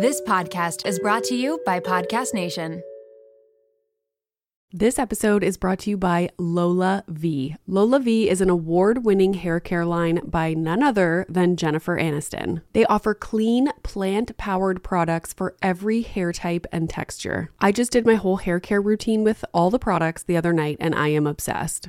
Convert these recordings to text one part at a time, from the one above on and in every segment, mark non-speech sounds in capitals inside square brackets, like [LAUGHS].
This podcast is brought to you by Podcast Nation. This episode is brought to you by LolaVie. Lola V is an award winning hair care line by none other than Jennifer Aniston. They offer clean, plant powered products for every hair type and texture. I just did my whole hair care routine with all the products the other night and I am obsessed.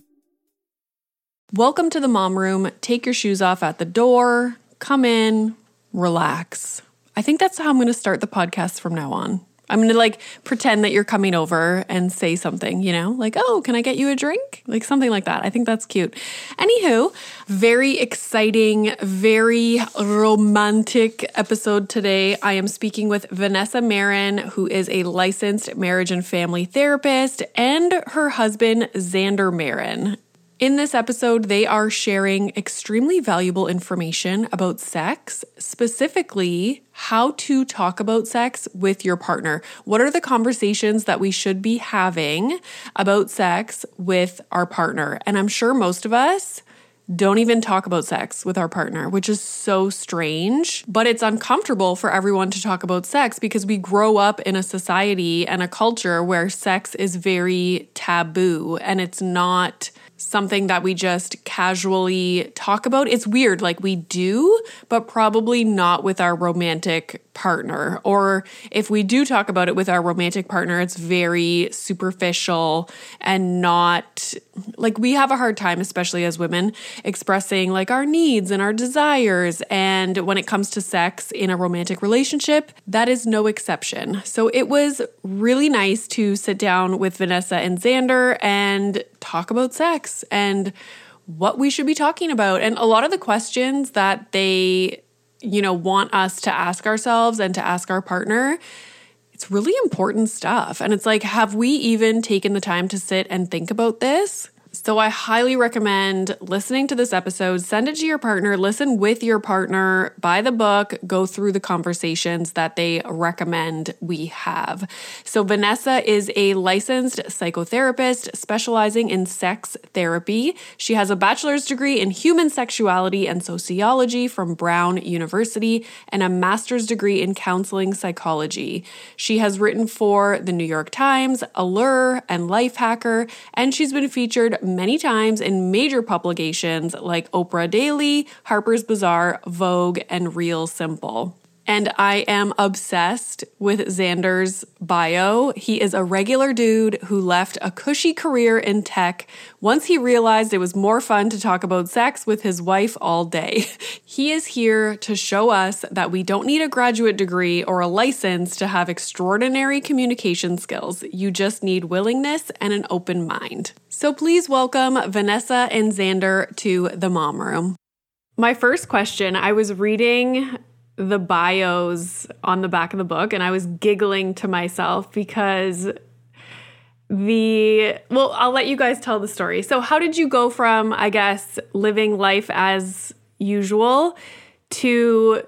Welcome to the mom room. Take your shoes off at the door, come in relax. I think that's how I'm going to start the podcast from now on. I'm going to like pretend that you're coming over and say something, you know, like, oh, can I get you a drink? Like something like that. I think that's cute. Anywho, very exciting, very romantic episode today. I am speaking with Vanessa Marin, who is a licensed marriage and family therapist, and her husband, Xander Marin. In this episode, they are sharing extremely valuable information about sex, specifically how to talk about sex with your partner. What are the conversations that we should be having about sex with our partner? And I'm sure most of us don't even talk about sex with our partner, which is so strange. But it's uncomfortable for everyone to talk about sex because we grow up in a society and a culture where sex is very taboo and it's not something that we just casually talk about. It's weird, like we do, but probably not with our romantic partner. Or if we do talk about it with our romantic partner, it's very superficial and not like we have a hard time, especially as women, expressing like our needs and our desires. And when it comes to sex in a romantic relationship, that is no exception. So it was really nice to sit down with Vanessa and Xander and talk about sex and what we should be talking about. And a lot of the questions that they, you know, want us to ask ourselves and to ask our partner, it's really important stuff. And it's like, have we even taken the time to sit and think about this? So I highly recommend listening to this episode. Send it to your partner, listen with your partner, buy the book, go through the conversations that they recommend we have. So Vanessa is a licensed psychotherapist specializing in sex therapy. She has a bachelor's degree in human sexuality and sociology from Brown University and a master's degree in counseling psychology. She has written for the New York Times, Allure, and Lifehacker, and she's been featured many times in major publications like Oprah Daily, Harper's Bazaar, Vogue, and Real Simple. And I am obsessed with Xander's bio. He is a regular dude who left a cushy career in tech once he realized it was more fun to talk about sex with his wife all day. [LAUGHS] He is here to show us that we don't need a graduate degree or a license to have extraordinary communication skills. You just need willingness and an open mind. So please welcome Vanessa and Xander to the mom room. My first question I was reading the bios on the back of the book and I was giggling to myself because the well I'll let you guys tell the story. So how did you go from I guess living life as usual to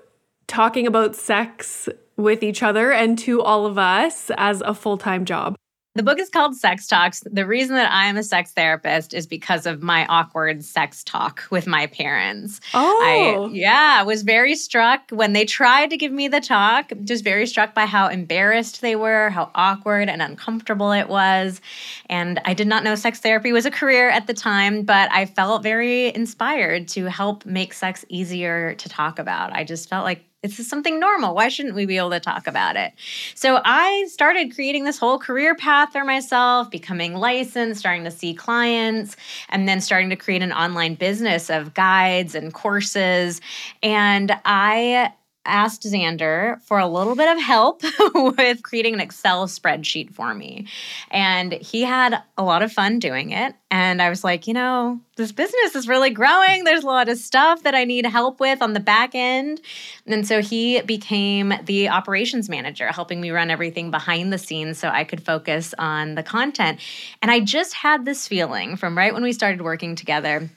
talking about sex with each other and to all of us as a full-time job? The book is called Sex Talks. The reason that I am a sex therapist is because of my awkward sex talk with my parents. Oh. I, yeah, I was very struck when they tried to give me the talk, just very struck by how embarrassed they were, how awkward and uncomfortable it was. And I did not know sex therapy was a career at the time, but I felt very inspired to help make sex easier to talk about. I just felt like It's something normal. Why shouldn't we be able to talk about it? So I started creating this whole career path for myself, becoming licensed, starting to see clients, and then starting to create an online business of guides and courses. And I asked Xander for a little bit of help [LAUGHS] with creating an Excel spreadsheet for me. And he had a lot of fun doing it. And I was like, you know, this business is really growing. There's a lot of stuff that I need help with on the back end. And so he became the operations manager, helping me run everything behind the scenes so I could focus on the content. And I just had this feeling from right when we started working together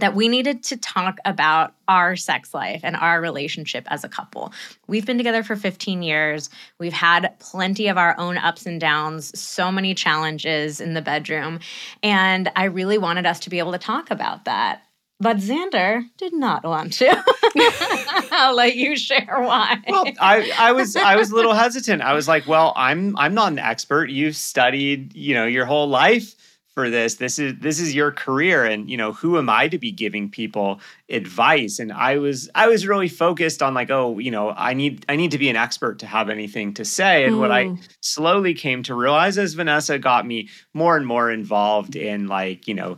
that we needed to talk about our sex life and our relationship as a couple. We've been together for 15 years. We've had plenty of our own ups and downs, so many challenges in the bedroom. And I really wanted us to be able to talk about that. But Xander did not want to. [LAUGHS] I'll let you share why. Well, I, I was I was a little hesitant. I was like, well, I'm I'm not an expert. You've studied, you know, your whole life for this this is this is your career and you know who am i to be giving people advice and i was i was really focused on like oh you know i need i need to be an expert to have anything to say and mm. what i hmm. slowly came to realize as vanessa got me more and more involved in like you know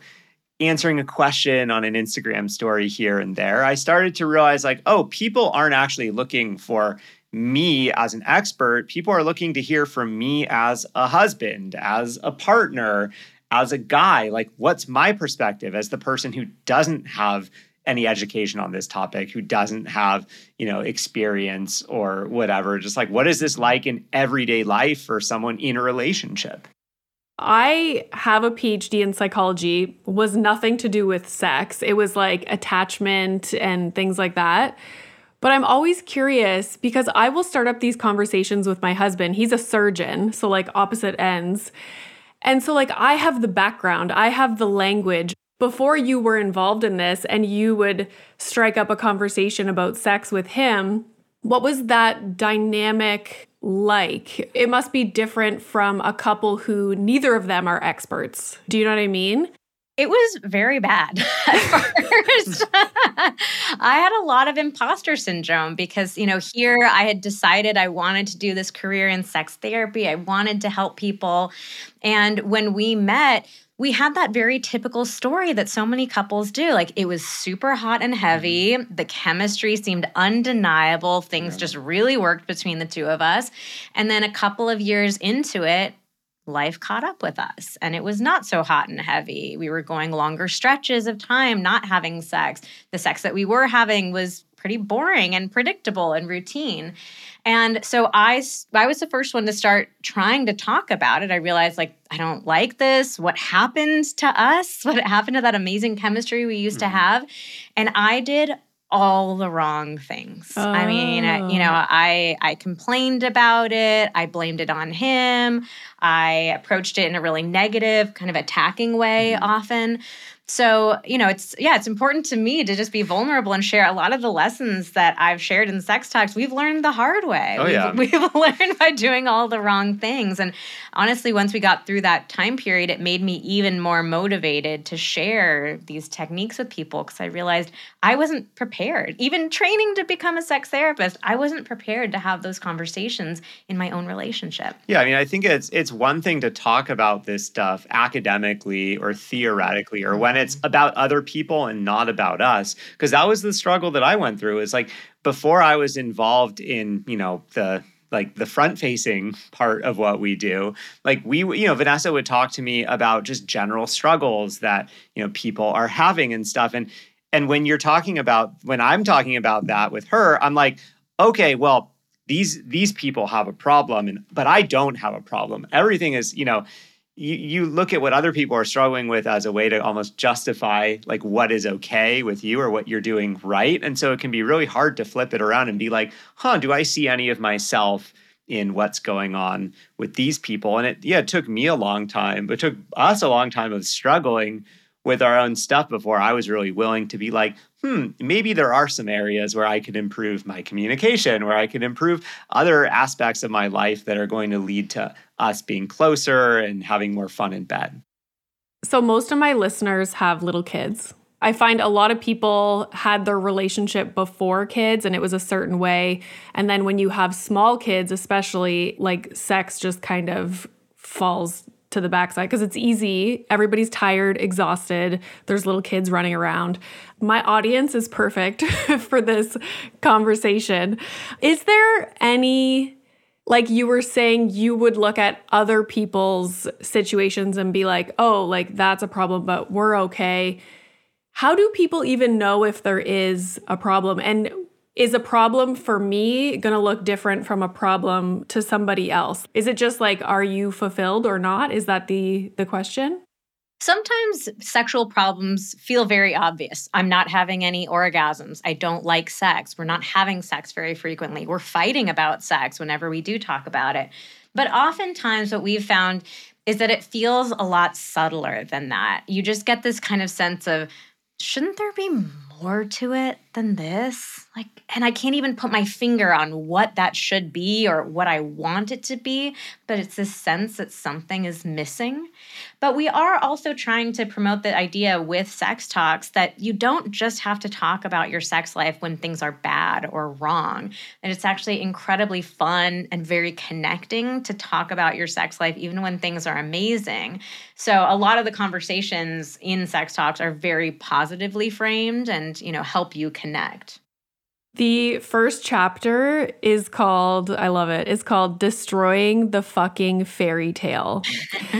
answering a question on an instagram story here and there i started to realize like oh people aren't actually looking for me as an expert. People are looking to hear from me as a husband, as a partner, as a guy, like what's my perspective as the person who doesn't have any education on this topic, who doesn't have, you know, experience or whatever, just like what is this like in everyday life for someone in a relationship? I have a PhD in psychology, was nothing to do with sex. It was like attachment and things like that. But I'm always curious because I will start up these conversations with my husband. He's a surgeon, so like opposite ends. And so, like, I have the background, I have the language. Before you were involved in this and you would strike up a conversation about sex with him, what was that dynamic like? It must be different from a couple who neither of them are experts. Do you know what I mean? It was very bad [LAUGHS] at first. I had a lot of imposter syndrome because, you know, here I had decided I wanted to do this career in sex therapy. I wanted to help people. And when we met, we had that very typical story that so many couples do. Like it was super hot and heavy. Mm-hmm. The chemistry seemed undeniable. Things yeah. just really worked between the two of us. And then a couple of years into it, life caught up with us and it was not so hot and heavy. We were going longer stretches of time not having sex. The sex that we were having was pretty boring and predictable and routine. And so I I was the first one to start trying to talk about it. I realized like I don't like this. What happened to us? [LAUGHS] What happened to that amazing chemistry we used mm-hmm. to have? And I did all the wrong things. Oh. I mean, you know, oh. I I complained about it. I blamed it on him. I approached it in a really negative, kind of attacking way mm-hmm. often. So, you know, it's yeah, it's important to me to just be vulnerable and share a lot of the lessons that I've shared in sex talks. We've learned the hard way. Oh, yeah. We've, we've [LAUGHS] learned by doing all the wrong things. And honestly, once we got through that time period, it made me even more motivated to share these techniques with people because I realized I wasn't prepared. Even training to become a sex therapist, I wasn't prepared to have those conversations in my own relationship. Yeah, I mean, I think it's it's one thing to talk about this stuff academically or theoretically or when it's about other people and not about us. Because that was the struggle that I went through is like before I was involved in, you know, the like the front facing part of what we do like we you know vanessa would talk to me about just general struggles that you know people are having and stuff. And and when you're talking about when i'm talking about that with her i'm like okay well these these people have a problem and but i don't have a problem. Everything is you know you, you look at what other people are struggling with as a way to almost justify like what is okay with you or what you're doing right. And so it can be really hard to flip it around and be like huh do i see any of myself in what's going on with these people? And it yeah it took me a long time but it took us a long time of struggling with our own stuff before I was really willing to be like, hmm, maybe there are some areas where I could improve my communication, where I could improve other aspects of my life that are going to lead to us being closer and having more fun in bed. So, most of my listeners have little kids. I find a lot of people had their relationship before kids and it was a certain way. And then when you have small kids, especially, like sex just kind of falls to the backside because it's easy. Everybody's tired, exhausted. There's little kids running around. My audience is perfect [LAUGHS] for this conversation. Is there any like you were saying you would look at other people's situations and be like, "Oh, like that's a problem, but we're okay." How do people even know if there is a problem? And is a problem for me going to look different from a problem to somebody else? Is it just like are you fulfilled or not? Is that the the question? Sometimes sexual problems feel very obvious. I'm not having any orgasms. I don't like sex. We're not having sex very frequently. We're fighting about sex whenever we do talk about it. But oftentimes, what we've found is that it feels a lot subtler than that. You just get this kind of sense of, shouldn't there be more to it than this? Like, and I can't even put my finger on what that should be or what I want it to be, but it's this sense that something is missing. But we are also trying to promote the idea with sex talks that you don't just have to talk about your sex life when things are bad or wrong. And it's actually incredibly fun and very connecting to talk about your sex life, even when things are amazing. So a lot of the conversations in sex talks are very positively framed and, you know, help you connect. The first chapter is called, I love it, it's called Destroying the Fucking Fairy Tale.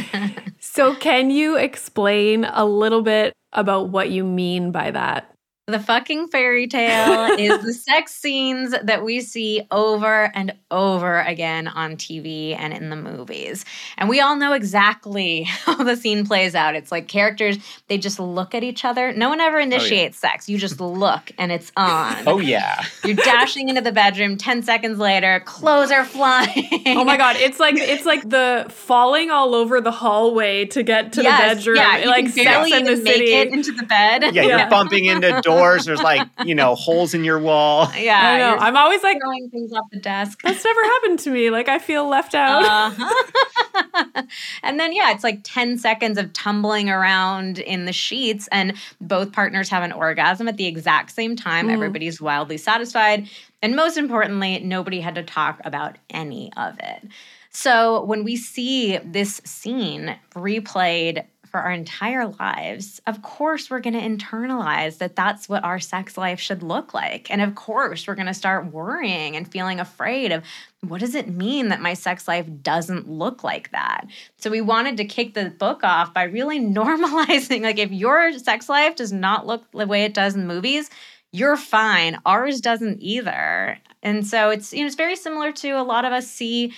[LAUGHS] so, can you explain a little bit about what you mean by that? The fucking fairy tale is the [LAUGHS] sex scenes that we see over and over again on TV and in the movies. And we all know exactly [LAUGHS] how the scene plays out. It's like characters, they just look at each other. No one ever initiates oh, yeah. sex. You just look and it's [LAUGHS] on. Oh, yeah. You're dashing into the bedroom 10 seconds later, clothes are flying. Oh my God. It's like it's like the falling all over the hallway to get to yes, the bedroom. Yeah, like sex in the city. into the bed. Yeah, yeah. you're bumping into doors doors. There's like, you know, holes in your wall. [LAUGHS] Yeah. I know. I'm always like throwing things off the desk. That's never happened to me. Like I feel left out. Uh-huh. [LAUGHS] and then yeah, it's like 10 seconds of tumbling around in the sheets and both partners have an orgasm at the exact same time. Mm. Everybody's wildly satisfied. And most importantly, nobody had to talk about any of it. So when we see this scene replayed for our entire lives, of course, we're going to internalize that that's what our sex life should look like. And of course, we're going to start worrying and feeling afraid of what does it mean that my sex life doesn't look like that? So we wanted to kick the book off by really [LAUGHS] normalizing like if your sex life does not look the way it does in movies, you're fine. Ours doesn't either. And so it's you know it's very similar to a lot of us see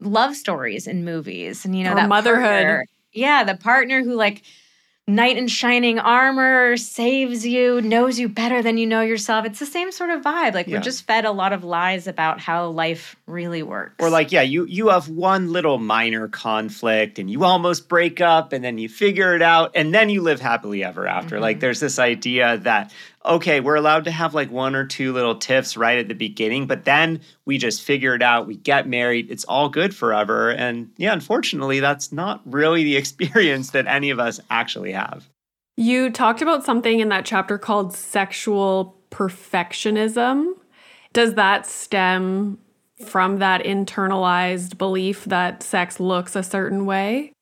love stories in movies and you know or that motherhood partner, yeah, the partner who like knight in shining armor saves you, knows you better than you know yourself. It's the same sort of vibe. Like yeah. we're just fed a lot of lies about how life really works. Or like, yeah, you you have one little minor conflict and you almost break up and then you figure it out and then you live happily ever after. Mm-hmm. Like there's this idea that okay, we're allowed to have like one or two little tiffs right at the beginning, but then we just figure it out. We get married. It's all good forever. And yeah, unfortunately, that's not really the [LAUGHS] experience that any of us actually have. You talked about something in that chapter called sexual perfectionism. Does that stem from that internalized belief that sex looks a certain way?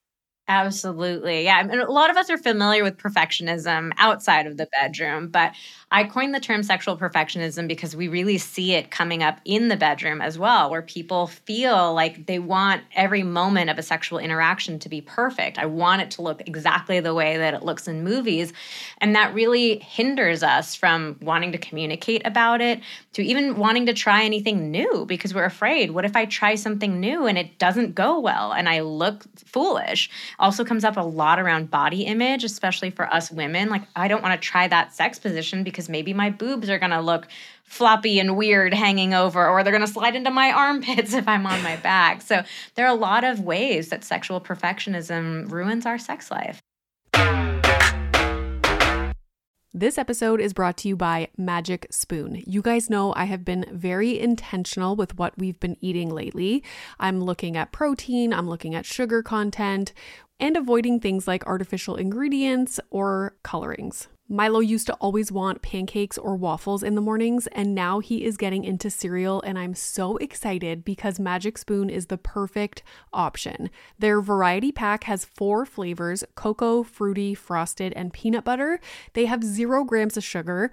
Absolutely. Yeah. I mean, a lot of us are familiar with perfectionism outside of the bedroom, but I coined the term sexual perfectionism because we really see it coming up in the bedroom as well, where people feel like they want every moment of a sexual interaction to be perfect. I want it to look exactly the way that it looks in movies. And that really hinders us from wanting to communicate about it, to even wanting to try anything new because we're afraid. What if I try something new and it doesn't go well and I look foolish? Also comes up a lot around body image, especially for us women. Like, I don't want to try that sex position because maybe my boobs are going to look floppy and weird hanging over, or they're going to slide into my [LAUGHS] armpits if I'm on my back. So there are a lot of ways that sexual perfectionism ruins our sex life. This episode is brought to you by Magic Spoon. You guys know I have been very intentional with what we've been eating lately. I'm looking at protein, I'm looking at sugar content, and avoiding things like artificial ingredients or colorings. Milo used to always want pancakes or waffles in the mornings, and now he is getting into cereal, and I'm so excited because Magic Spoon is the perfect option. Their variety pack has four flavors cocoa, fruity, frosted, and peanut butter. They have zero grams of sugar,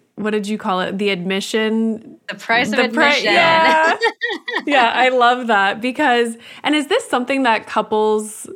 what did you call it? The admission. The price of the admission. Pri- yeah. [LAUGHS] yeah, I love that because, and is this something that couples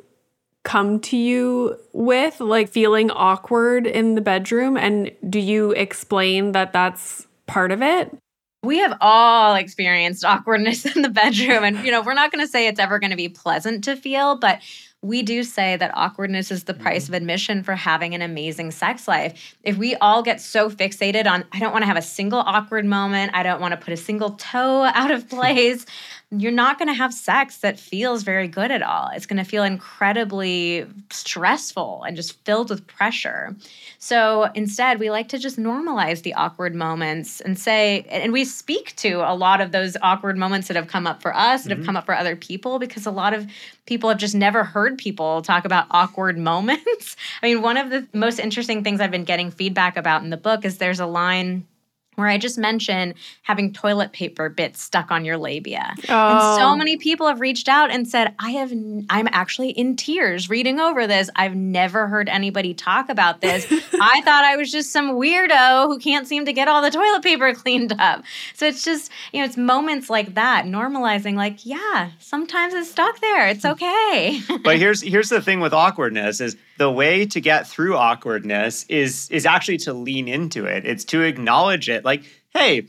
come to you with, like feeling awkward in the bedroom? And do you explain that that's part of it? We have all experienced awkwardness [LAUGHS] in the bedroom. And, you know, we're not going to say it's ever going to be pleasant to feel, but we do say that awkwardness is the price mm-hmm. of admission for having an amazing sex life. If we all get so fixated on, I don't want to have a single awkward moment, I don't want to put a single toe out of [LAUGHS] place, you're not going to have sex that feels very good at all. It's going to feel incredibly stressful and just filled with pressure. So instead, we like to just normalize the awkward moments and say, and we speak to a lot of those awkward moments that have come up for us, that mm-hmm. have come up for other people, because a lot of people have just never heard people talk about awkward [LAUGHS] moments. I mean, one of the most interesting things I've been getting feedback about in the book is there's a line where I just mentioned having toilet paper bits stuck on your labia. Oh. And so oh. many people have reached out and said, I have I'm actually in tears reading over this. I've never heard anybody talk about this. [LAUGHS] I thought I was just some weirdo who can't seem to get all the toilet paper [LAUGHS] cleaned up. So it's just, you know, it's moments like that, normalizing like, yeah, sometimes it's stuck there. It's hmm. okay. [LAUGHS] but here's here's the thing with awkwardness is the way to get through awkwardness is is actually to lean into it. It's to acknowledge it like, hey,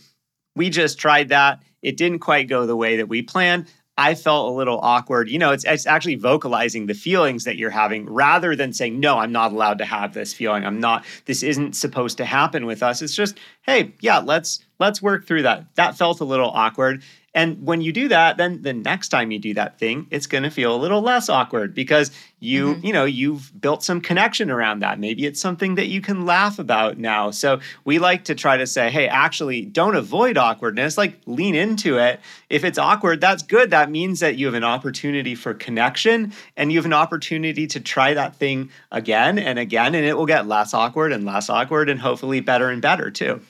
we just tried that. It didn't quite go the way that we planned. I felt a little awkward. You know, it's, it's actually vocalizing the feelings that you're having rather than saying, no, I'm not allowed to have this feeling. I'm not, this isn't supposed to happen with us. It's just, hey, yeah, let's let's work through that. That felt a little awkward. And when you do that, then the next time you do that thing, it's going to feel a little less awkward because you, mm-hmm. you know, you've built some connection around that. Maybe it's something that you can laugh about now. So we like to try to say, hey, actually, don't avoid awkwardness, like lean into it. If it's awkward, that's good. That means that you have an opportunity for connection and you have an opportunity to try that thing again and again, and it will get less awkward and less awkward and hopefully better and better too.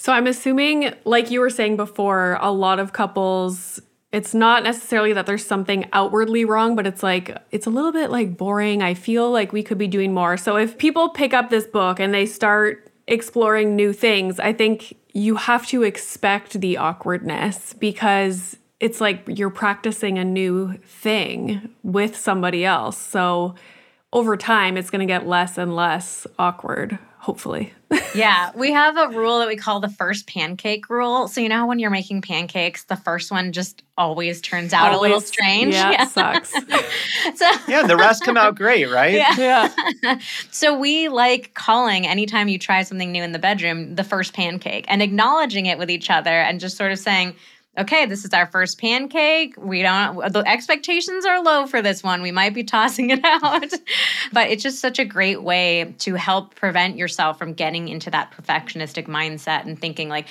So I'm assuming, like you were saying before, a lot of couples, it's not necessarily that there's something outwardly wrong, but it's like, it's a little bit like boring. I feel like we could be doing more. So if people pick up this book and they start exploring new things, I think you have to expect the awkwardness because it's like you're practicing a new thing with somebody else. So over time, it's going to get less and less awkward hopefully. yeah, [LAUGHS] we have a rule that we call the first pancake rule. So you know when you're making pancakes, the first one just always turns out always, a little strange. Yeah, yeah. sucks. [LAUGHS] so yeah, the rest come out great, right? Yeah. yeah. [LAUGHS] so we like calling anytime you try something new in the bedroom the first pancake and acknowledging it with each other and just sort of saying okay, this is our first pancake. We don't, the expectations are low for this one. We might be [LAUGHS] tossing it out. but it's just such a great way to help prevent yourself from getting into that perfectionistic mindset and thinking, like,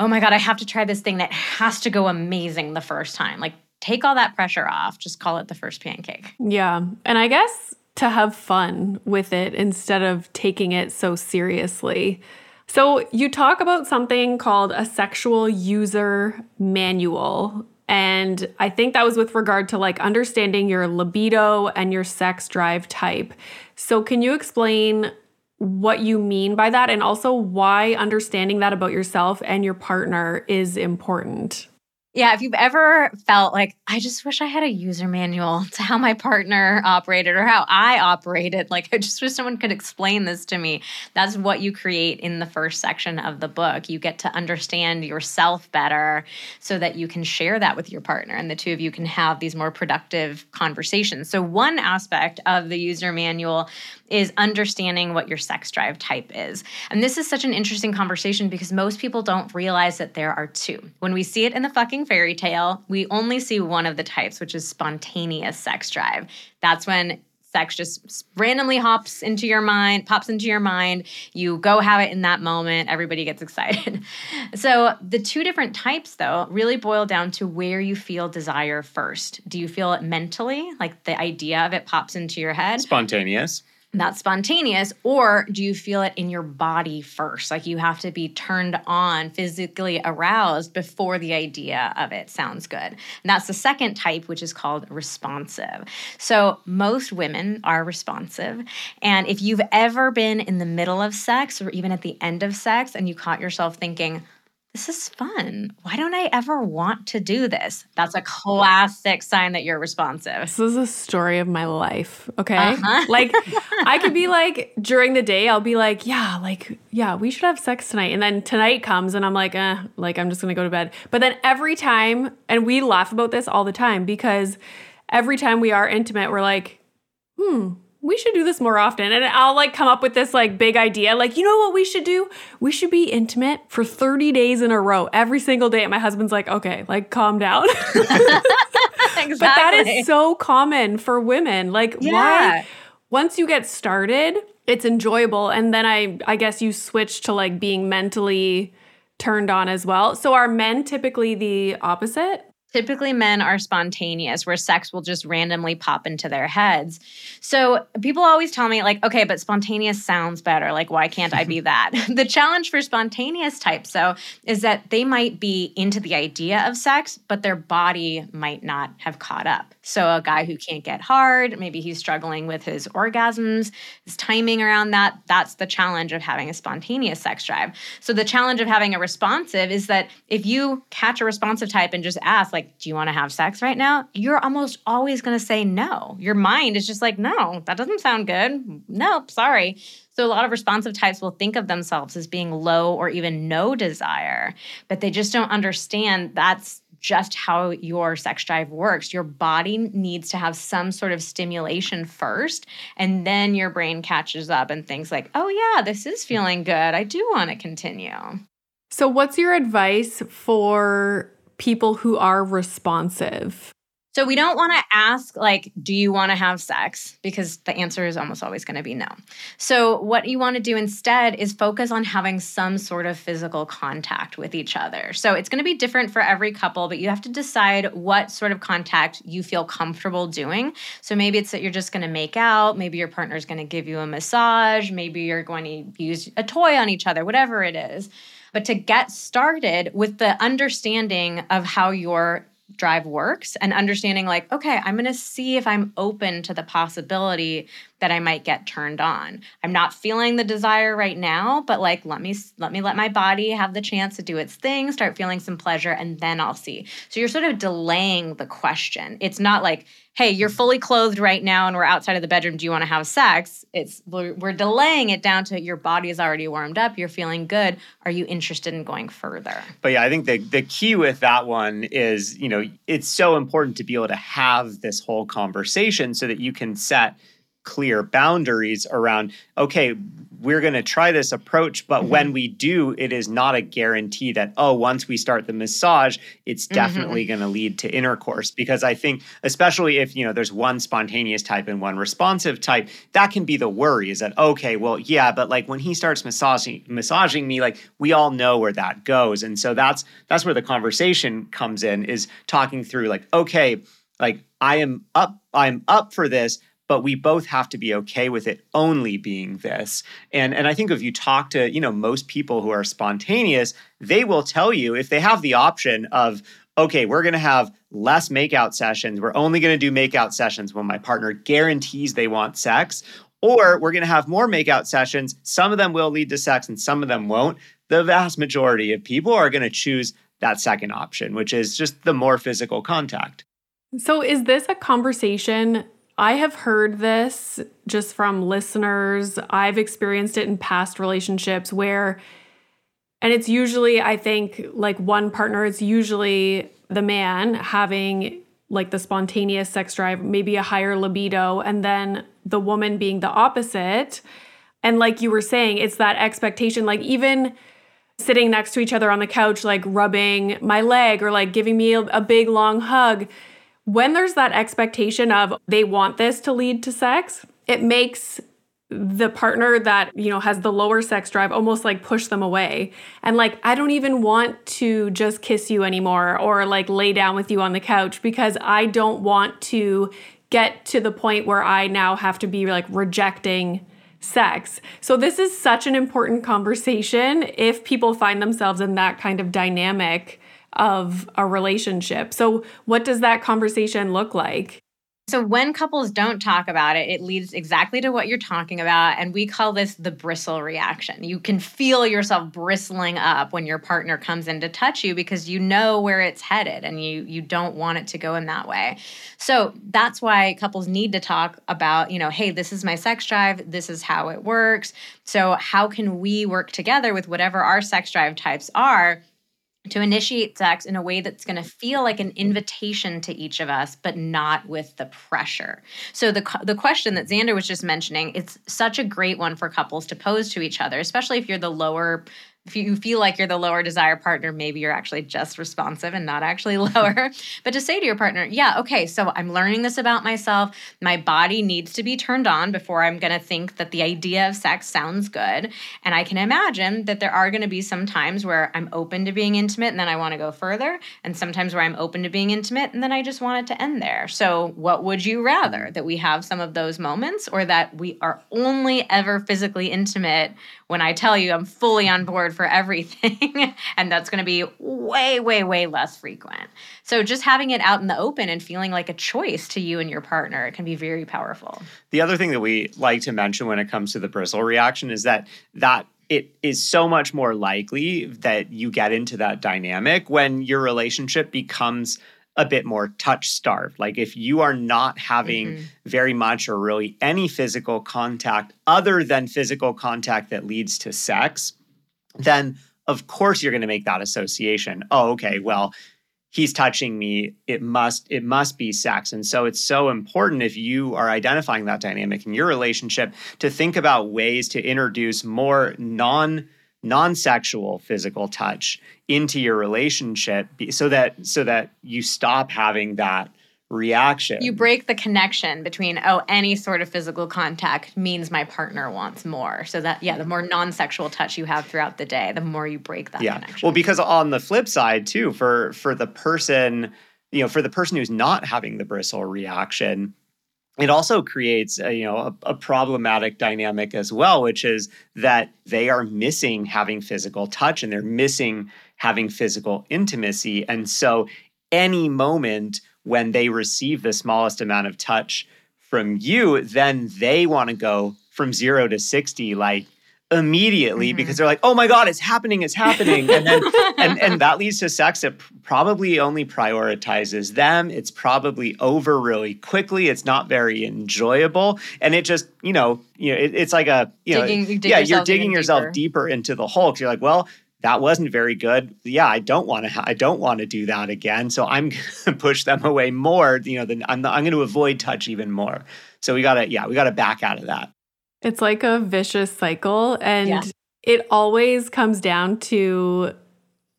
oh my God, I have to try this thing that has to go amazing the first time. Like, take all that pressure off. Just call it the first pancake. Yeah. And I guess to have fun with it instead of taking it so seriously. So, you talk about something called a sexual user manual. And I think that was with regard to like understanding your libido and your sex drive type. So, can you explain what you mean by that and also why understanding that about yourself and your partner is important? Yeah, if you've ever felt like, I just wish I had a user manual [LAUGHS] to how my partner operated or how I operated, like, I just wish someone could explain this to me. That's what you create in the first section of the book. You get to understand yourself better so that you can share that with your partner and the two of you can have these more productive conversations. So, one aspect of the user manual is understanding what your sex drive type is. And this is such an interesting conversation because most people don't realize that there are two. When we see it in the fucking fairy tale, we only see one of the types, which is spontaneous sex drive. That's when sex just randomly hops into your mind, pops into your mind. You go have it in that moment. Everybody gets excited. [LAUGHS] so, the two different types, though, really boil down to where you feel desire first. Do you feel it mentally, like the idea of it pops into your head? Spontaneous that's spontaneous or do you feel it in your body first? Like you have to be turned on physically aroused before the idea of it sounds good. And that's the second type which is called responsive. So most women are responsive. And if you've ever been in the middle of sex or even at the end of sex and you caught yourself thinking this is fun. Why don't I ever want to do this? That's a classic sign that you're responsive. This is a story of my life. Okay. Uh-huh. like, I could be [LAUGHS] like, during the day, I'll be like, yeah, like, yeah, we should have sex tonight. And then tonight comes and I'm like, eh, like, I'm just going to go to bed. But then every time, and we laugh about this all the time because every time we are intimate, we're like, hmm, we should do this more often. And I'll like come up with this like big idea. Like, you know what we should do? We should be intimate for 30 days in a row every single day. And my husband's like, okay, like calm down. exactly. [LAUGHS] But that is so common for women. Like, yeah. why? Once you get started, it's enjoyable. And then I I guess you switch to like being mentally turned on as well. So are men typically the opposite? Typically, men are spontaneous, where sex will just randomly pop into their heads. So, people always tell me, like, okay, but spontaneous sounds better. Like, why can't I be [LAUGHS] that? [LAUGHS] the challenge for spontaneous types, though, is that they might be into the idea of sex, but their body might not have caught up. So, a guy who can't get hard, maybe he's struggling with his orgasms, his timing around that. That's the challenge of having a spontaneous sex drive. So, the challenge of having a responsive is that if you catch a responsive type and just ask, like, do you want to have sex right now? You're almost always going to say no. Your mind is just like, no, that doesn't sound good. Nope, sorry. So, a lot of responsive types will think of themselves as being low or even no desire, but they just don't understand that's just how your sex drive works. Your body needs to have some sort of stimulation first, and then your brain catches up and thinks, like, oh, yeah, this is feeling good. I do want to continue. So, what's your advice for people who are responsive? So we don't want to ask, like, do you want to have sex? Because the answer is almost always going to be no. So what you want to do instead is focus on having some sort of physical contact with each other. So it's going to be different for every couple, but you have to decide what sort of contact you feel comfortable doing. So maybe it's that you're just going to make out, maybe your partner's going to give you a massage, maybe you're going to use a toy on each other, whatever it is. But to get started with the understanding of how your drive works and understanding like okay i'm going to see if i'm open to the possibility that i might get turned on. I'm not feeling the desire right now but like let me let me let my body have the chance to do its thing start feeling some pleasure and then i'll see. So you're sort of delaying the question. It's not like hey you're mm-hmm. fully clothed right now and we're outside of the bedroom. Do you want to have sex? It's we're, we're delaying it down to your body is already warmed up. You're feeling good. Are you interested in going further? But yeah i think the, the key with that one is you know it's so important to be able to have this whole conversation so that you can set clear boundaries around okay we're going to try this approach but mm-hmm. when we do it is not a guarantee that oh once we start the massage it's mm-hmm. definitely mm-hmm. going to lead to intercourse because i think especially if you know there's one spontaneous type and one responsive type that can be the worry is that okay well yeah but like when he starts massaging massaging me like we all know where that goes and so that's that's where the conversation comes in is talking through like okay like i am up i'm up for this but we both have to be okay with it only being this. And and I think if you talk to, you know, most people who are spontaneous, they will tell you if they have the option of okay, we're going to have less makeout sessions. We're only going to do makeout sessions when my partner guarantees they want sex, or we're going to have more makeout sessions. Some of them will lead to sex and some of them won't. The vast majority of people are going to choose that second option, which is just the more physical contact. So, is this a conversation I have heard this just from listeners. I've experienced it in past relationships where, and it's usually, I think, like one partner, it's usually the man having like the spontaneous sex drive, maybe a higher libido, and then the woman being the opposite. And like you were saying, it's that expectation, like even sitting next to each other on the couch, like rubbing my leg or like giving me a, a big long hug when there's that expectation of they want this to lead to sex, it makes the partner that, you know, has the lower sex drive almost like push them away. And like, I don't even want to just kiss you anymore or like lay down with you on the couch because I don't want to get to the point where I now have to be like rejecting sex. So, this is such an important conversation if people find themselves in that kind of dynamic of a relationship. So, what does that conversation look like? So, when couples don't talk about it, it leads exactly to what you're talking about. And we call this the bristle reaction. You can feel yourself bristling up when your partner comes in to touch you because you know where it's headed and you, you don't want it to go in that way. So, that's why couples need to talk about, you know, hey, this is my sex drive, this is how it works. So, how can we work together with whatever our sex drive types are? To initiate sex in a way that's going to feel like an invitation to each of us but not with the pressure. So the the question that xander was just mentioning it's such a great one for couples to pose to each other especially if you're the lower if you feel like you're the lower desire partner, maybe you're actually just responsive and not actually [LAUGHS] lower. but to say to your partner, yeah, okay, so I'm learning this about myself. My body needs to be turned on before I'm going to think that the idea of sex sounds good. And I can imagine that there are going to be some times where I'm open to being intimate and then I want to go further, and sometimes where I'm open to being intimate and then I just want it to end there. So, what would you rather? That we have some of those moments or that we are only ever physically intimate when I tell you I'm fully on board for everything. [LAUGHS] and that's going to be way, way, way less frequent. So just having it out in the open and feeling like a choice to you and your partner it can be very powerful. The other thing that we like to mention when it comes to the bristle reaction is that that it is so much more likely that you get into that dynamic when your relationship becomes a bit more touch starved. Like if you are not having mm-hmm. very much or really any physical contact other than physical contact that leads to sex, then of course you're going to make that association. Oh, okay, well, he's touching me it must it must be sex and so it's so important if you are identifying that dynamic in your relationship to think about ways to introduce more non non-sexual physical touch into your relationship so that so that you stop having that reaction. You break the connection between oh any sort of physical contact means my partner wants more. So that yeah, the more non-sexual touch you have throughout the day, the more you break that yeah. connection. Well, because on the flip side too for for the person, you know, for the person who's not having the bristle reaction, it also creates a, you know a, a, problematic dynamic as well which is that they are missing having physical touch and they're missing having physical intimacy. And so any moment when they receive the smallest amount of touch from you then they want to go from 0 to 60 like immediately mm-hmm. because they're like, "Oh my god, it's happening, it's happening." And then [LAUGHS] and and that leads to sex that probably only prioritizes them. It's probably over really quickly. It's not very enjoyable and it just, you know, you know, it, it's like a, you digging, know, you yeah, you're digging yourself deeper. deeper into the hole. Cause You're like, "Well, that wasn't very good. Yeah, I don't want to. Ha- I don't want to do that again. So I'm [LAUGHS] going to push them away more. You know, then I'm, I'm going to avoid touch even more. So we got to, yeah, we got to back out of that. It's like a vicious cycle. And Yeah. it always comes down to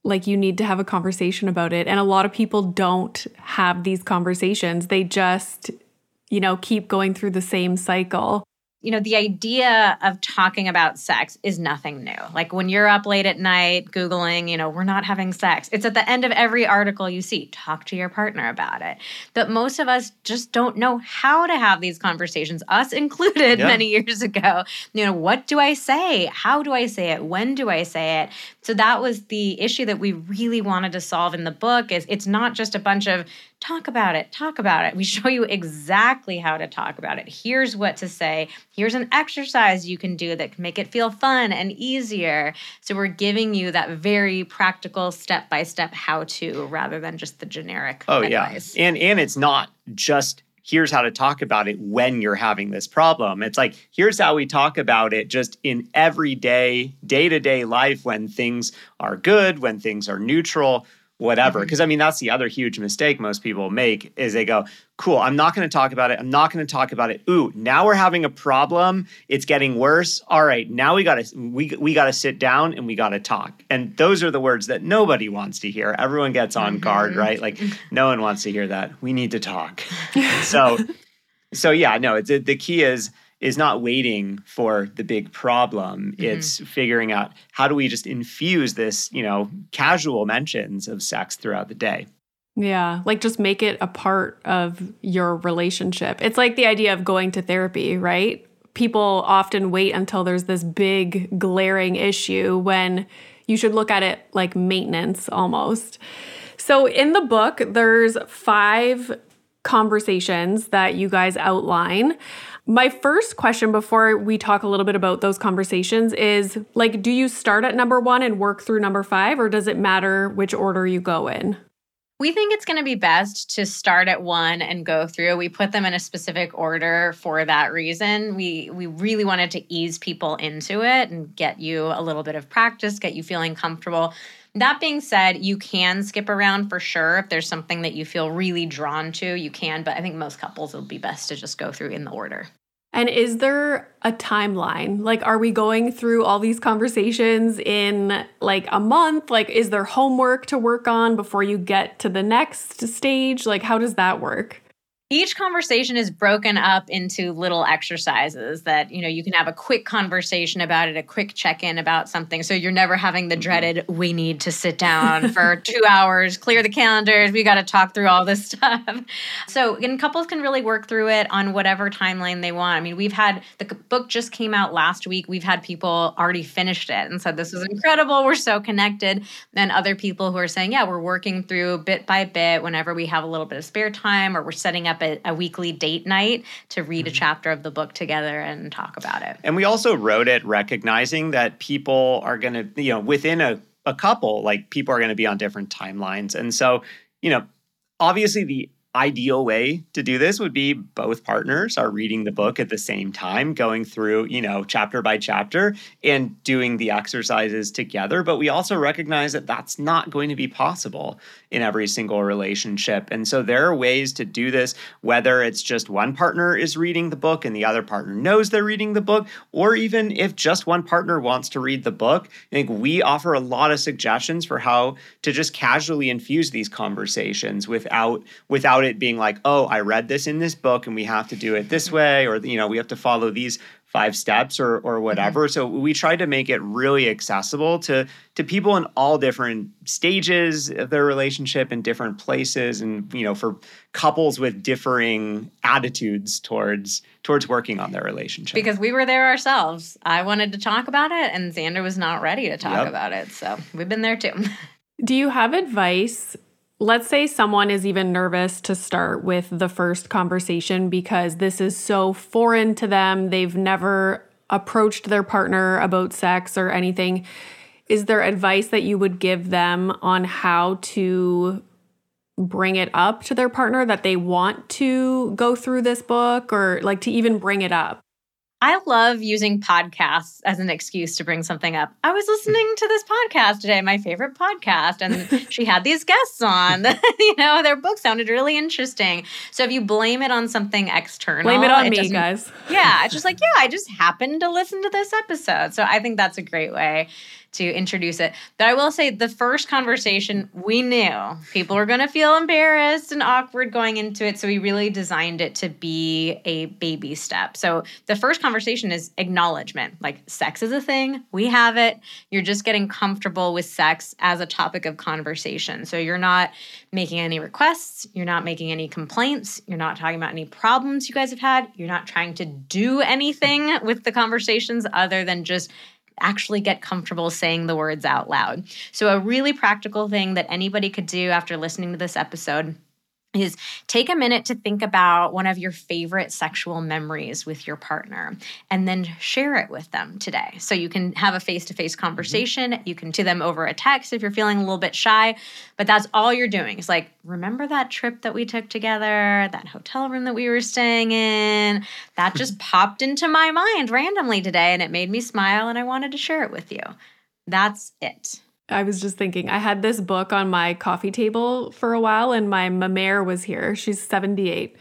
like you need to have a conversation about it. And a lot of people don't have these conversations. They just, you know, keep going through the same cycle. You know, the idea of talking about sex is nothing new. Like when you're up late at night Googling, you know, we're not having sex, it's at the end of every article you see talk to your partner about it. But most of us just don't know how to have these conversations, us [LAUGHS] included Yeah. many years ago. You know, what do I say? How do I say it? When do I say it? So that was the issue that we really wanted to solve in the book is it's not just a bunch of talk about it, talk about it. We [LAUGHS] show you exactly how to talk about it. Here's what to say. Here's an exercise you can do that can make it feel fun and easier. So we're giving you that very practical step by step how to rather than just the generic Oh advice. yeah. And and it's not just here's how to talk about it when you're having this problem. It's like here's how we talk about it just in everyday day-to-day life when things are good, when things are neutral, whatever. Mm-hmm. Because I mean that's the other huge mistake most people make is they go, "Cool, I'm not going to talk about it. I'm not going to talk about it. Ooh, now we're having a problem. It's getting worse. All right, now we got to we we got to sit down and we got to talk." And those are the words that nobody wants to hear. Everyone gets on guard, Mm-hmm. right? Like [LAUGHS] no one wants to hear that. We need to talk. [LAUGHS] so so yeah, no, it's the key is is not waiting for the big problem. Mm-hmm. It's figuring out how do we just infuse this, you know, casual mentions of sex throughout the day. Yeah, like just make it a part of your relationship. It's like the idea of going to therapy, right? People often wait until there's this big glaring issue when you should look at it like maintenance almost. So in the book, there's five conversations that you guys outline. My first question before we talk a little bit about those conversations is like, do you start at number one and work through number five, or does it matter which order you go in? We think it's going to be best to start at one and go through. We put them in a specific order for that reason. We we really wanted to ease people into it and get you a little bit of practice, get you feeling comfortable. That being said, you can skip around for sure if there's something that you feel really drawn to, you can, but I think most couples it'll be best to just go through in the order. And is there a timeline? Like, are we going through all these conversations in like a month? Like, is there homework to work on before you get to the next stage? Like, how does that work? Each conversation is broken up into little exercises that you know you can have a quick conversation about it a quick check-in about something. So you're never having the mm-hmm. dreaded we need to sit [LAUGHS] down for two hours clear the calendars we got to talk through all this stuff. So and couples can really work through it on whatever timeline they want. I mean we've had the book just came out last week. We've had people already finished it and said this is incredible. We're so connected. And other people who are saying yeah we're working through bit by bit whenever we have a little bit of spare time or we're setting up a, a weekly date night to read a mm-hmm. chapter of the book together and talk about it. And we also wrote it recognizing that people are going to, you know, within a, a couple, like people are going to be on different timelines. And so, you know, obviously the ideal way to do this would be both partners are reading the book at the same time, going through, you know, chapter by chapter and doing the exercises together. But we also recognize that that's not going to be possible in every single relationship. And so there are ways to do this, whether it's just one partner is reading the book and the other partner knows they're reading the book, or even if just one partner wants to read the book. I think we offer a lot of suggestions for how to just casually infuse these conversations without without it being like, oh, I read this in this book and we have to do it this way, or you know, we have to follow these five steps or or mm-hmm. whatever. So we tried to make it really accessible to to people in all different stages of their relationship in different places and you know for couples with differing attitudes towards towards working on their relationship. Because we were there ourselves. I wanted to talk about it, and Xander was not ready to talk Yep. about it. So we've been there too. [LAUGHS] Do you have advice? Let's say someone is even nervous to start with the first conversation because this is so foreign to them. They've never approached their partner about sex or anything. Is there advice that you would give them on how to bring it up to their partner that they want to go through this book or like to even bring it up? I love using podcasts as an excuse to bring something up. I was listening to this podcast today, my favorite podcast, and she had these guests on. [LAUGHS] you know, their book sounded really interesting. So if you blame it on something external, Blame it on it me, guys. yeah, it's just like, yeah, I just happened to listen to this episode. So I think that's a great way to introduce it. But I will say the first conversation, we knew people were going to feel embarrassed and awkward going into it. So we really designed it to be a baby step. So the first conversation is acknowledgement like, sex is a thing, we have it. You're just getting comfortable with sex as a topic of conversation. So you're not making any requests, you're not making any complaints, you're not talking about any problems you guys have had, you're not trying to do anything with the conversations other than just actually get comfortable saying the words out loud. So, a really practical thing that anybody could do after listening to this episode is take a minute to think about one of your favorite sexual memories with your partner and then share it with them today. So you can have a face to face conversation. You can to them over a text if you're feeling a little bit shy, but that's all you're doing. It's like, remember that trip that we took together, that hotel room that we were staying in? That [LAUGHS] just popped into my mind randomly today and it made me smile and I wanted to share it with you. That's it. I was just thinking, I had this book on my coffee table for a while, and my mamere was here. She's 78.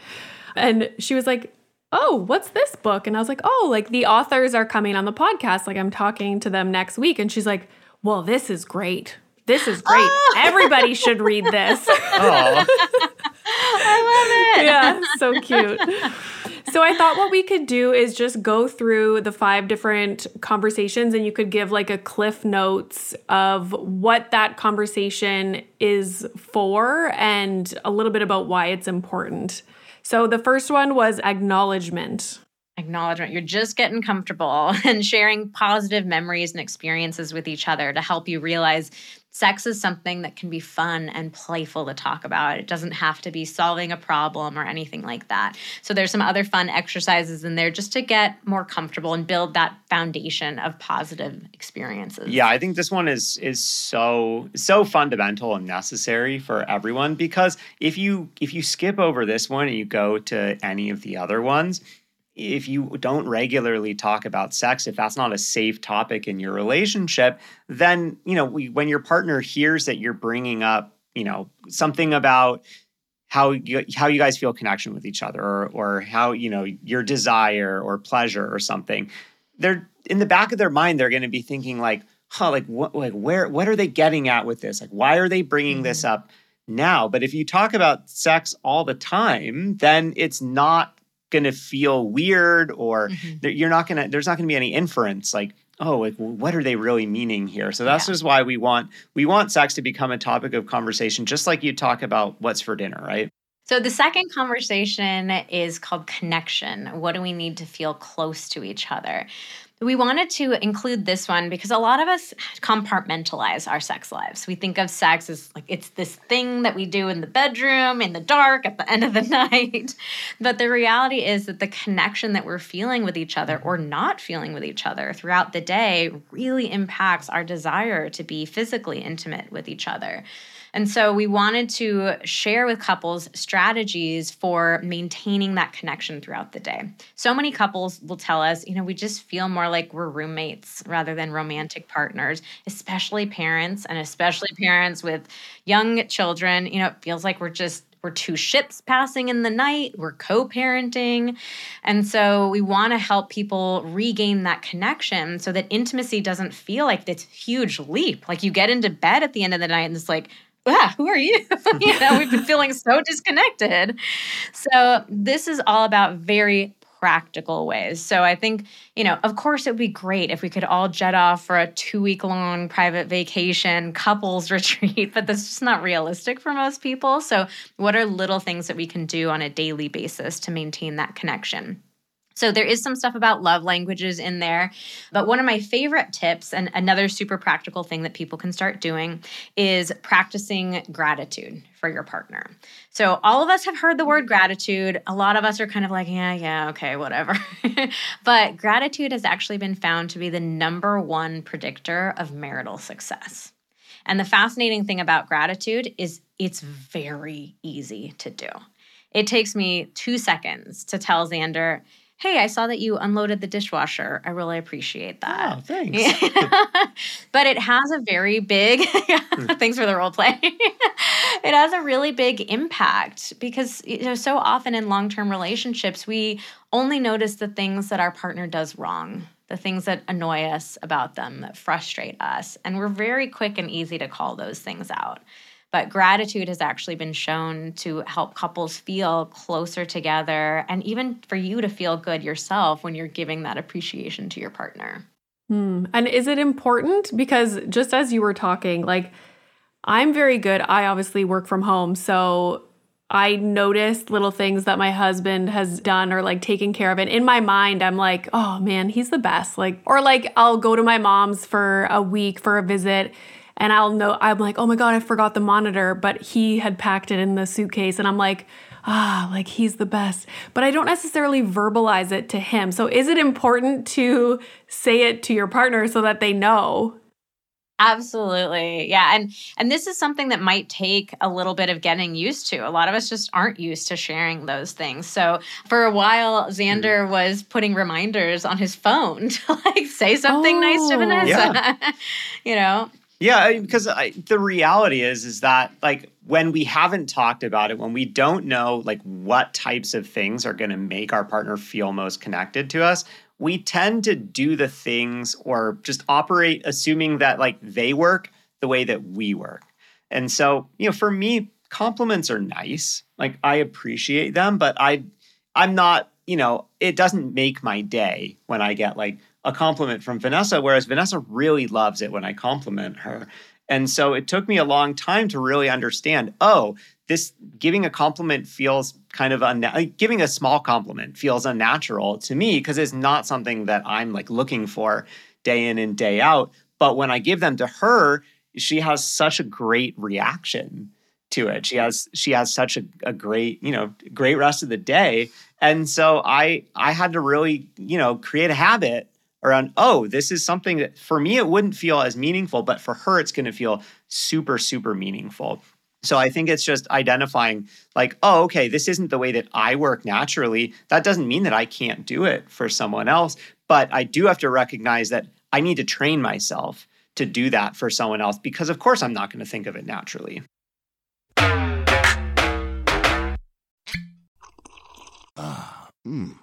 And she was like, Oh, what's this book? And I was like, Oh, like the authors are coming on the podcast. Like I'm talking to them next week. And she's like, Well, this is great. This is great. [LAUGHS] Oh. Everybody should read this. Oh, [LAUGHS] I love it. yeah, so cute. So I thought what we could do is just go through the five different conversations and you could give like a cliff notes of what that conversation is for and a little bit about why it's important. So the first one was acknowledgement. acknowledgement. You're just getting comfortable [LAUGHS] and sharing positive memories and experiences with each other to help you realize sex is something that can be fun and playful to talk about. It doesn't have to be solving a problem or anything like that. So there's some other fun exercises in there just to get more comfortable and build that foundation of positive experiences. yeah, I think this one is is so so fundamental and necessary for everyone because if you if you skip over this one and you go to any of the other ones, if you don't regularly talk about sex, if that's not a safe topic in your relationship, then you know we, when your partner hears that you're bringing up, you know, something about how you how you guys feel connection with each other, or or how you know your desire or pleasure or something, they're in the back of their mind they're going to be thinking like, huh, like what, like where what are they getting at with this? Like why are they bringing this mm-hmm. up now? But if you talk about sex all the time, then it's not going to feel weird or Mhm. you're not going to there's not going to be any inference like oh like what are they really meaning here so that's Yeah. just why we want we want sex to become a topic of conversation just like you talk about what's for dinner right So the second conversation is called connection. What do we need to feel close to each other? We wanted to include this one because a lot of us compartmentalize our sex lives. We think of sex as like it's this thing that we do in the bedroom, in the dark, at the [LAUGHS] end of the night. But the reality is that the connection that we're feeling with each other or not feeling with each other throughout the day really impacts our desire to be physically intimate with each other. And so we wanted to share with couples strategies for maintaining that connection throughout the day. So many couples will tell us, you know, we just feel more like we're roommates rather than romantic partners, especially parents and especially parents with young children. You know, it feels like we're just we're two ships passing in the night, we're co-parenting. And so we want to help people regain that connection so that intimacy doesn't feel like this huge leap. Like you get into bed at the end of the night and it's like, ah, who are you? [LAUGHS] you know, we've been feeling so disconnected. So this is all about very practical ways. So I think, you know, of course it would be great if we could all jet off for a 2-week long private vacation, couples [LAUGHS] retreat, but that's just not realistic for most people. So what are little things that we can do on a daily basis to maintain that connection? So there is some stuff about love languages in there, but one of my favorite tips and another super practical thing that people can start doing is practicing gratitude for your partner. So all of us have heard the word gratitude. A lot of us are kind of like, yeah, yeah, okay, whatever. [LAUGHS] but gratitude has actually been found to be the number one predictor of marital success. And the fascinating thing about gratitude is it's very easy to do. It takes me 2 seconds to tell Xander, hey, I saw that you unloaded the dishwasher. I really appreciate that. Oh, thanks. [LAUGHS] but it has a very big, hmm. [LAUGHS] thanks for the role play. [LAUGHS] it has a really big impact because you know so often in long-term relationships we only notice the things that our partner does wrong the things that annoy us about them that frustrate us and we're very quick and easy to call those things out but gratitude has actually been shown to help couples feel closer together and even for you to feel good yourself when you're giving that appreciation to your partner. Hmm. And is it important? Because just as you were talking, like I'm very good. I obviously work from home. So I notice little things that my husband has done or like taken care of. And in my mind, I'm like, oh man, he's the best. Like, or like I'll go to my mom's for a week for a visit and I'll know I'm like, oh my God, I forgot the monitor, but he had packed it in the suitcase. And I'm like, ah, like he's the best. But I don't necessarily verbalize it to him. So is it important to say it to your partner so that they know? Absolutely. Yeah. And and this is something that might take a little bit of getting used to. A lot of us just aren't used to sharing those things. So for a while Xander mm. was putting reminders on his phone [LAUGHS] to like say something oh, nice to oh. Vanessa. Yeah. [LAUGHS] you know. Yeah, because I, the reality is is that like when we haven't talked about it, when we don't know like what types of things are going to make our partner feel most connected to us, we tend to do the things or just operate assuming that like they work the way that we work. And so, you know, for me, compliments are nice. Like I appreciate them, but I I'm not, you know, it doesn't make my day when I get like a compliment from Vanessa, whereas Vanessa really loves it when I compliment her. And so it took me a long time to really understand oh, this giving a compliment feels kind of unnatural. Giving a small compliment feels unnatural to me because it's not something that I'm like looking for day in and day out. But when I give them to her, she has such a great reaction to it. She has she has such a, a great, you know, great rest of the day. And so I I had to really, you know, create a habit around, oh, this is something that for me it wouldn't feel as meaningful, but for her it's going to feel super, super meaningful. So I think it's just identifying like, oh, okay, this isn't the way that I work naturally. That doesn't mean that I can't do it for someone else, but I do have to recognize that I need to train myself to do that for someone else because of course I'm not going to think of it naturally. Ah, mmm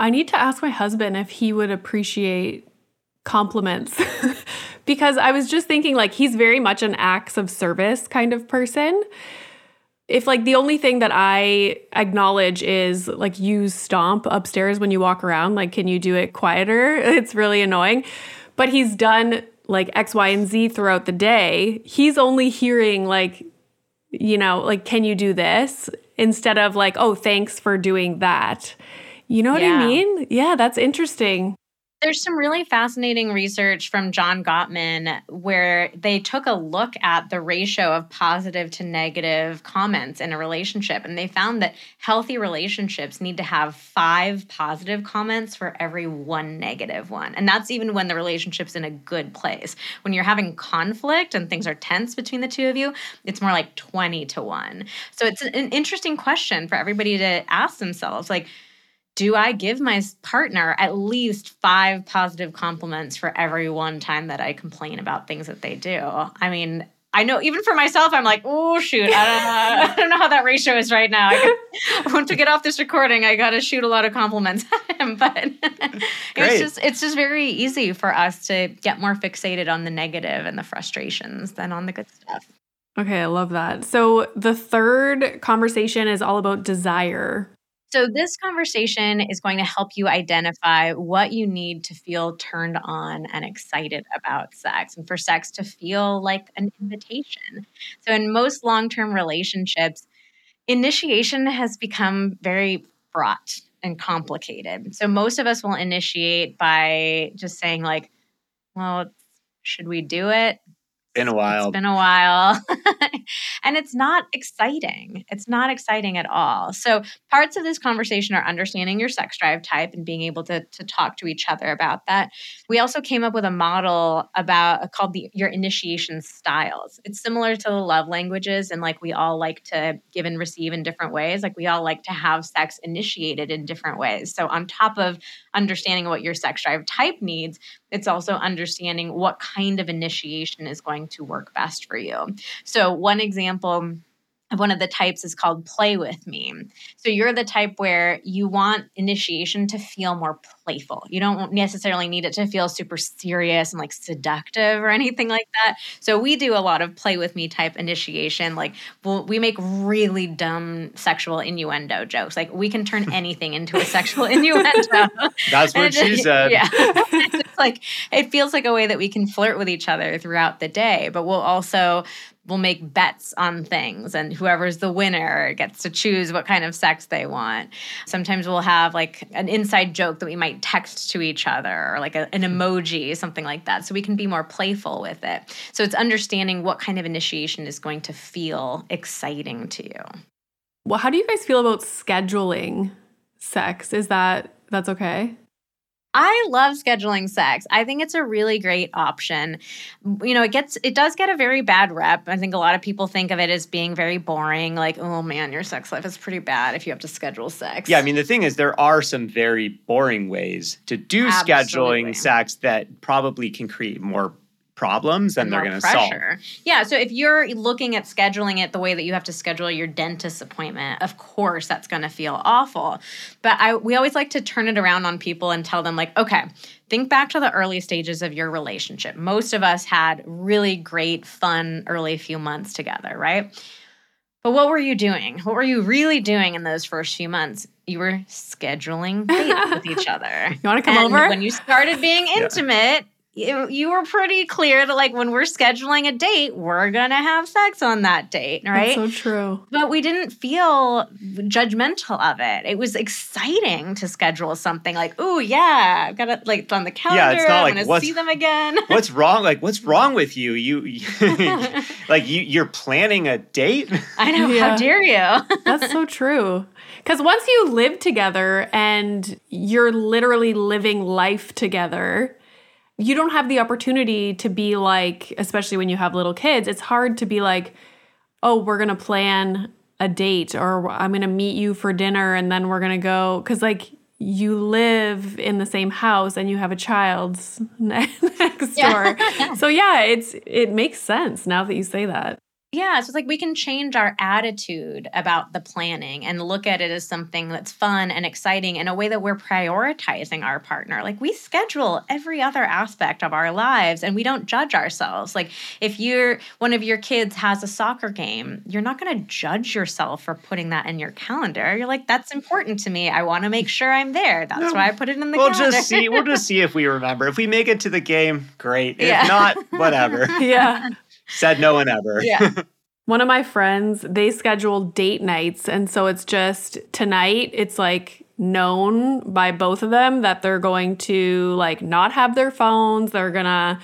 I need to ask my husband if he would appreciate compliments [LAUGHS] because I was just thinking like he's very much an acts of service kind of person. If like the only thing that I acknowledge is like you stomp upstairs when you walk around, like can you do it quieter? [LAUGHS] It's really annoying. But he's done like X, Y, and Z throughout the day. He's only hearing like, you know, like, can you do this? Instead of like, oh, thanks for doing that. You know what yeah. I mean? Yeah, that's interesting. There's some really fascinating research from John Gottman where they took a look at the ratio of positive to negative comments in a relationship. And they found that healthy relationships need to have five positive comments for every one negative one. And that's even when the relationship's in a good place. When you're having conflict and things are tense between the two of you, it's more like 20 to 1. So it's an interesting question for everybody to ask themselves. Like, do I give my partner at least five positive compliments for every one time that I complain about things that they do? I mean, I know even for myself, I'm like, oh shoot, I don't, know, I don't know how that ratio is right now. I, got, [LAUGHS] want to get off this recording. I got to shoot a lot of compliments at him, [LAUGHS] but [LAUGHS] it's just it's just very easy for us to get more fixated on the negative and the frustrations than on the good stuff. Okay, I love that. So the third conversation is all about desire. So, this conversation is going to help you identify what you need to feel turned on and excited about sex, and for sex to feel like an invitation. So, in most long term relationships, initiation has become very fraught and complicated. So most of us will initiate by just saying like, well, should we do it? Been a while. It's been a while. and it's not exciting. It's not exciting at all. So, parts of this conversation are understanding your sex drive type and being able to, to talk to each other about that. We also came up with a model about uh, called the your initiation styles. It's similar to the love languages and like we all like to give and receive in different ways. Like we all like to have sex initiated in different ways. So, on top of understanding what your sex drive type needs, it's also understanding what kind of initiation is going to work best for you. So, one example one of the types is called play with me. So you're the type where you want initiation to feel more playful. You don't necessarily need it to feel super serious and like seductive or anything like that. So we do a lot of play with me type initiation. Like we'll, we make really dumb sexual innuendo jokes. Like we can turn [LAUGHS] anything into a sexual innuendo. [LAUGHS] That's what she [LAUGHS] said. Yeah. it's like it feels like a way that we can flirt with each other throughout the day, but we'll also will make bets on things and whoever's the winner gets to choose what kind of sex they want. Sometimes we'll have like an inside joke that we might text to each other or like a, an emoji something like that so we can be more playful with it. So it's understanding what kind of initiation is going to feel exciting to you. Well how do you guys feel about scheduling sex? Is that that's okay I love scheduling sex. I think it's a really great option. You know, it gets it does get a very bad rep. I think a lot of people think of it as being very boring, like, oh man, your sex life is pretty bad if you have to schedule sex. Yeah, I mean the thing is there are some very boring ways to do Absolutely. scheduling sex that probably can create more problems and they're going to solve. Yeah. So if you're looking at scheduling it the way that you have to schedule your dentist appointment, of course that's going to feel awful. But I we always like to turn it around on people and tell them like, okay, think back to the early stages of your relationship. Most of us had really great, fun early few months together, right? But what were you doing? What were you really doing in those first few months? You were scheduling dates with each [LAUGHS] other. You want to come and over? When you started being [LAUGHS] intimate, you, you were pretty clear that like when we're scheduling a date, we're gonna have sex on that date, right? That's so true. But we didn't feel judgmental of it. It was exciting to schedule something like, oh yeah, I've got it like on the calendar. Yeah, it's not I'm like gonna see them again. [LAUGHS] what's wrong? Like, what's [LAUGHS] wrong with you? You, you [LAUGHS] like you you're planning a date? I know. Yeah. How dare you? That's so true. Because once you live together and you're literally living life together you don't have the opportunity to be like, especially when you have little kids, it's hard to be like, oh, we're going to plan a date or I'm going to meet you for dinner and then we're going to go. Cause like you live in the same house and you have a child [LAUGHS] next door. [LAUGHS] so yeah, it's, it makes sense now that you say that. Yeah, so it's like we can change our attitude about the planning and look at it as something that's fun and exciting in a way that we're prioritizing our partner. Like we schedule every other aspect of our lives and we don't judge ourselves. Like if you're one of your kids has a soccer game, you're not going to judge yourself for putting that in your calendar. You're like that's important to me. I want to make sure I'm there. That's no, why I put it in the we'll calendar. just see we'll just see if we remember. If we make it to the game, great. If yeah. not, whatever. [LAUGHS] yeah. Said no one ever. Yeah. [LAUGHS] One of my friends, they schedule date nights. And so it's just tonight, it's like known by both of them that they're going to like not have their phones. They're going to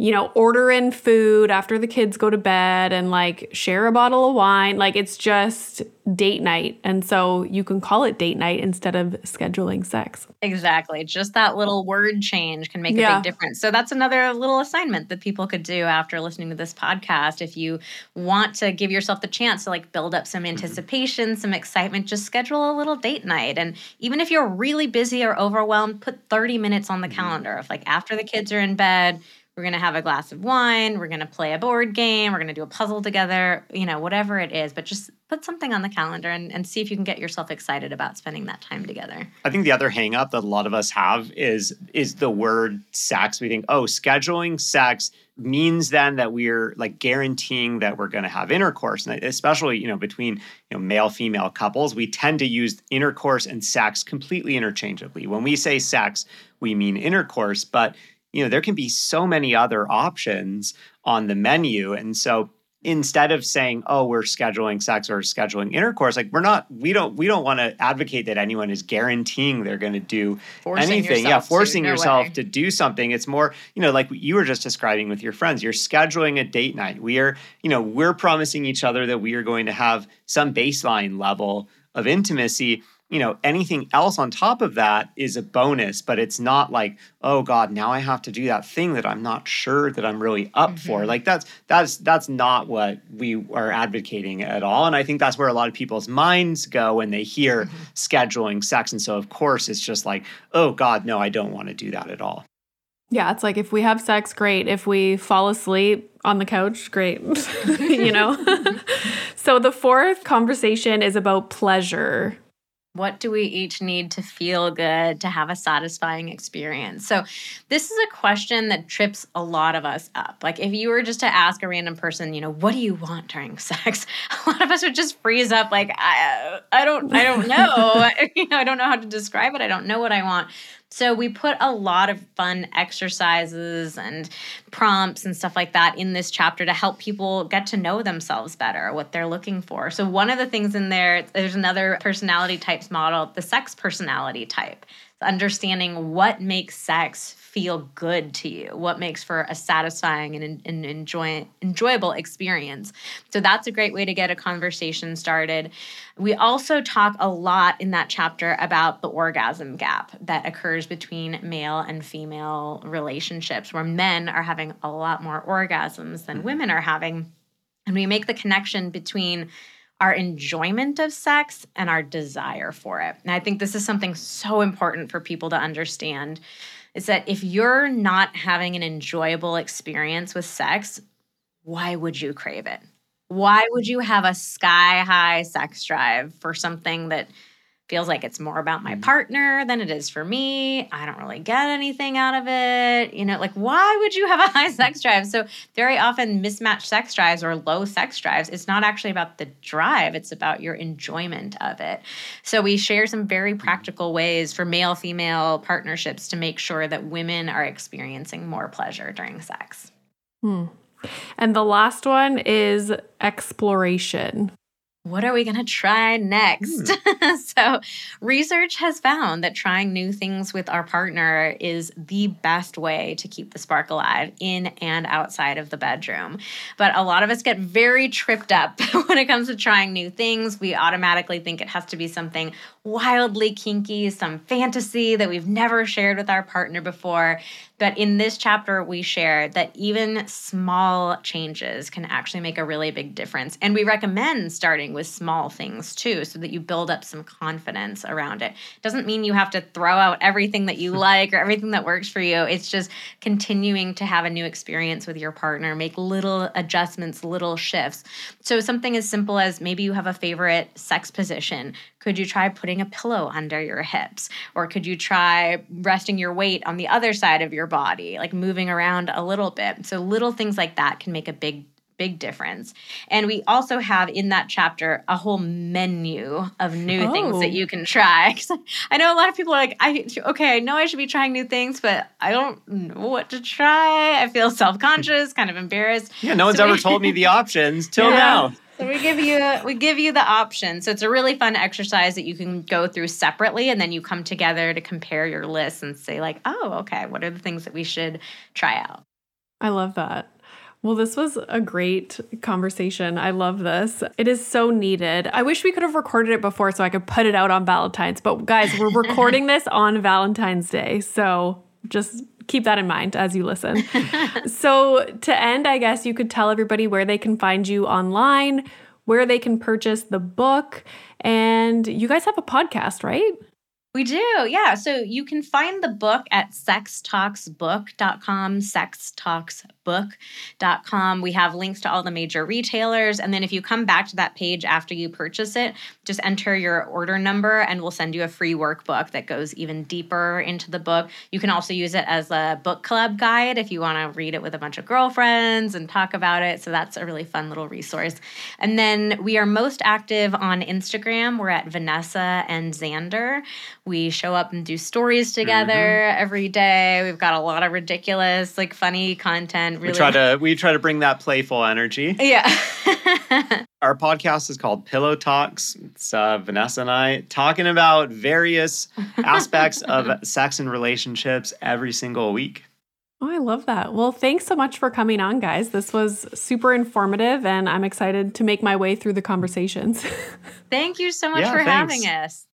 you know, order in food after the kids go to bed and like share a bottle of wine. Like it's just date night. And so you can call it date night instead of scheduling sex. Exactly. Just that little word change can make a yeah. big difference. So that's another little assignment that people could do after listening to this podcast. If you want to give yourself the chance to like build up some mm-hmm. anticipation, some excitement, just schedule a little date night. And even if you're really busy or overwhelmed, put 30 minutes on the mm-hmm. calendar. of like after the kids are in bed, we're going to have a glass of wine. We're going to play a board game. We're going to do a puzzle together, you know, whatever it is. But just put something on the calendar and, and see if you can get yourself excited about spending that time together. I think the other hangup that a lot of us have is is the word sex. We think, oh, scheduling sex means then that we're like guaranteeing that we're going to have intercourse and especially you know between you know male female couples we tend to use intercourse and sex completely interchangeably when we say sex we mean intercourse but you know there can be so many other options on the menu. And so instead of saying oh we're scheduling sex or scheduling intercourse like we're not we don't we don't want to advocate that anyone is guaranteeing they're going to do Forcing anything. Yeah to, forcing no yourself way. to do something. It's more you know like you were just describing with your friends you're scheduling a date night. We are you know we're promising each other that we are going to have some baseline level of intimacy you know anything else on top of that is a bonus but it's not like oh god now i have to do that thing that i'm not sure that i'm really up for mm-hmm. like that's that's that's not what we are advocating at all and i think that's where a lot of people's minds go when they hear mm-hmm. scheduling sex and so of course it's just like oh god no i don't want to do that at all Yeah, it's like if we have sex, great. If we fall asleep on the couch, great. [LAUGHS] you know? [LAUGHS] so the fourth conversation is about pleasure. What do we each need to feel good to have a satisfying experience? So, this is a question that trips a lot of us up. Like, if you were just to ask a random person, you know, what do you want during [LAUGHS] sex? A lot of us would just freeze up, like, I, I don't, I don't [LAUGHS] know. [LAUGHS] you know, I don't know how to describe it. I don't know what I want. So we put a lot of fun exercises and prompts and stuff like that in this chapter to help people get to know themselves better, what they're looking for. So one of the things in there, there's another personality types model, the sex personality type. Understanding what makes sex feel good to you, what makes for a satisfying and, and enjoy, enjoyable experience. So that's a great way to get a conversation started. We also talk a lot in that chapter about the orgasm gap that occurs between male and female relationships, where men are having a lot more orgasms than mm-hmm. women are having. And we make the connection between our enjoyment of sex and our desire for it. And I think this is something so important for people to understand is that if you're not having an enjoyable experience with sex, why would you crave it? Why would you have a sky high sex drive for something that feels like it's more about my mm-hmm. partner than it is for me? I don't really get anything out of it. You know, like why would you have a [LAUGHS] high sex drive? So, very often mismatched sex drives or low sex drives, it's not actually about the drive, it's about your enjoyment of it. So, we share some very mm-hmm. practical ways for male female partnerships to make sure that women are experiencing more pleasure during sex. Hmm. And the last one is exploration. What are we going to try next? Hmm. [LAUGHS] so, research has found that trying new things with our partner is the best way to keep the spark alive in and outside of the bedroom. But a lot of us get very tripped up [LAUGHS] when it comes to trying new things. We automatically think it has to be something wildly kinky, some fantasy that we've never shared with our partner before. But in this chapter, we share that even small changes can actually make a really big difference. And we recommend starting with small things too, so that you build up some confidence around it. Doesn't mean you have to throw out everything that you [LAUGHS] like or everything that works for you. It's just continuing to have a new experience with your partner, make little adjustments, little shifts. So, something as simple as maybe you have a favorite sex position. Could you try putting a pillow under your hips? Or could you try resting your weight on the other side of your body, like moving around a little bit? So, little things like that can make a big big difference. And we also have in that chapter a whole menu of new things Oh. that you can try. [LAUGHS] I know a lot of people are like, I okay, I know I should be trying new things, but I don't know what to try. I feel self-conscious, kind of embarrassed. yeah no one's So ever told me the [LAUGHS] options till Yeah. now So we give you we give you the option. So it's a really fun exercise that you can go through separately and then you come together to compare your lists and say like, "Oh, okay, what are the things that we should try out?" I love that. Well, this was a great conversation. I love this. It is so needed. I wish we could have recorded it before so I could put it out on Valentine's. But guys, we're [LAUGHS] recording this on Valentine's Day. So just keep that in mind as you listen. [LAUGHS] so, to end, I guess you could tell everybody where they can find you online, where they can purchase the book. And you guys have a podcast, right? We do, yeah. So you can find the book at sextalksbook.com, sextalksbook.com. We have links to all the major retailers. And then if you come back to that page after you purchase it, just enter your order number and we'll send you a free workbook that goes even deeper into the book. You can also use it as a book club guide if you want to read it with a bunch of girlfriends and talk about it. So that's a really fun little resource. And then we are most active on Instagram. We're at Vanessa and Xander. We show up and do stories together mm-hmm. every day. We've got a lot of ridiculous, like funny content. Really, we try to we try to bring that playful energy. Yeah. [LAUGHS] [LAUGHS] Our podcast is called Pillow Talks. It's uh, Vanessa and I talking about various [LAUGHS] aspects of sex and relationships every single week. Oh, I love that. Well, thanks so much for coming on, guys. This was super informative, and I'm excited to make my way through the conversations. Thank you so much yeah, for thanks. having us.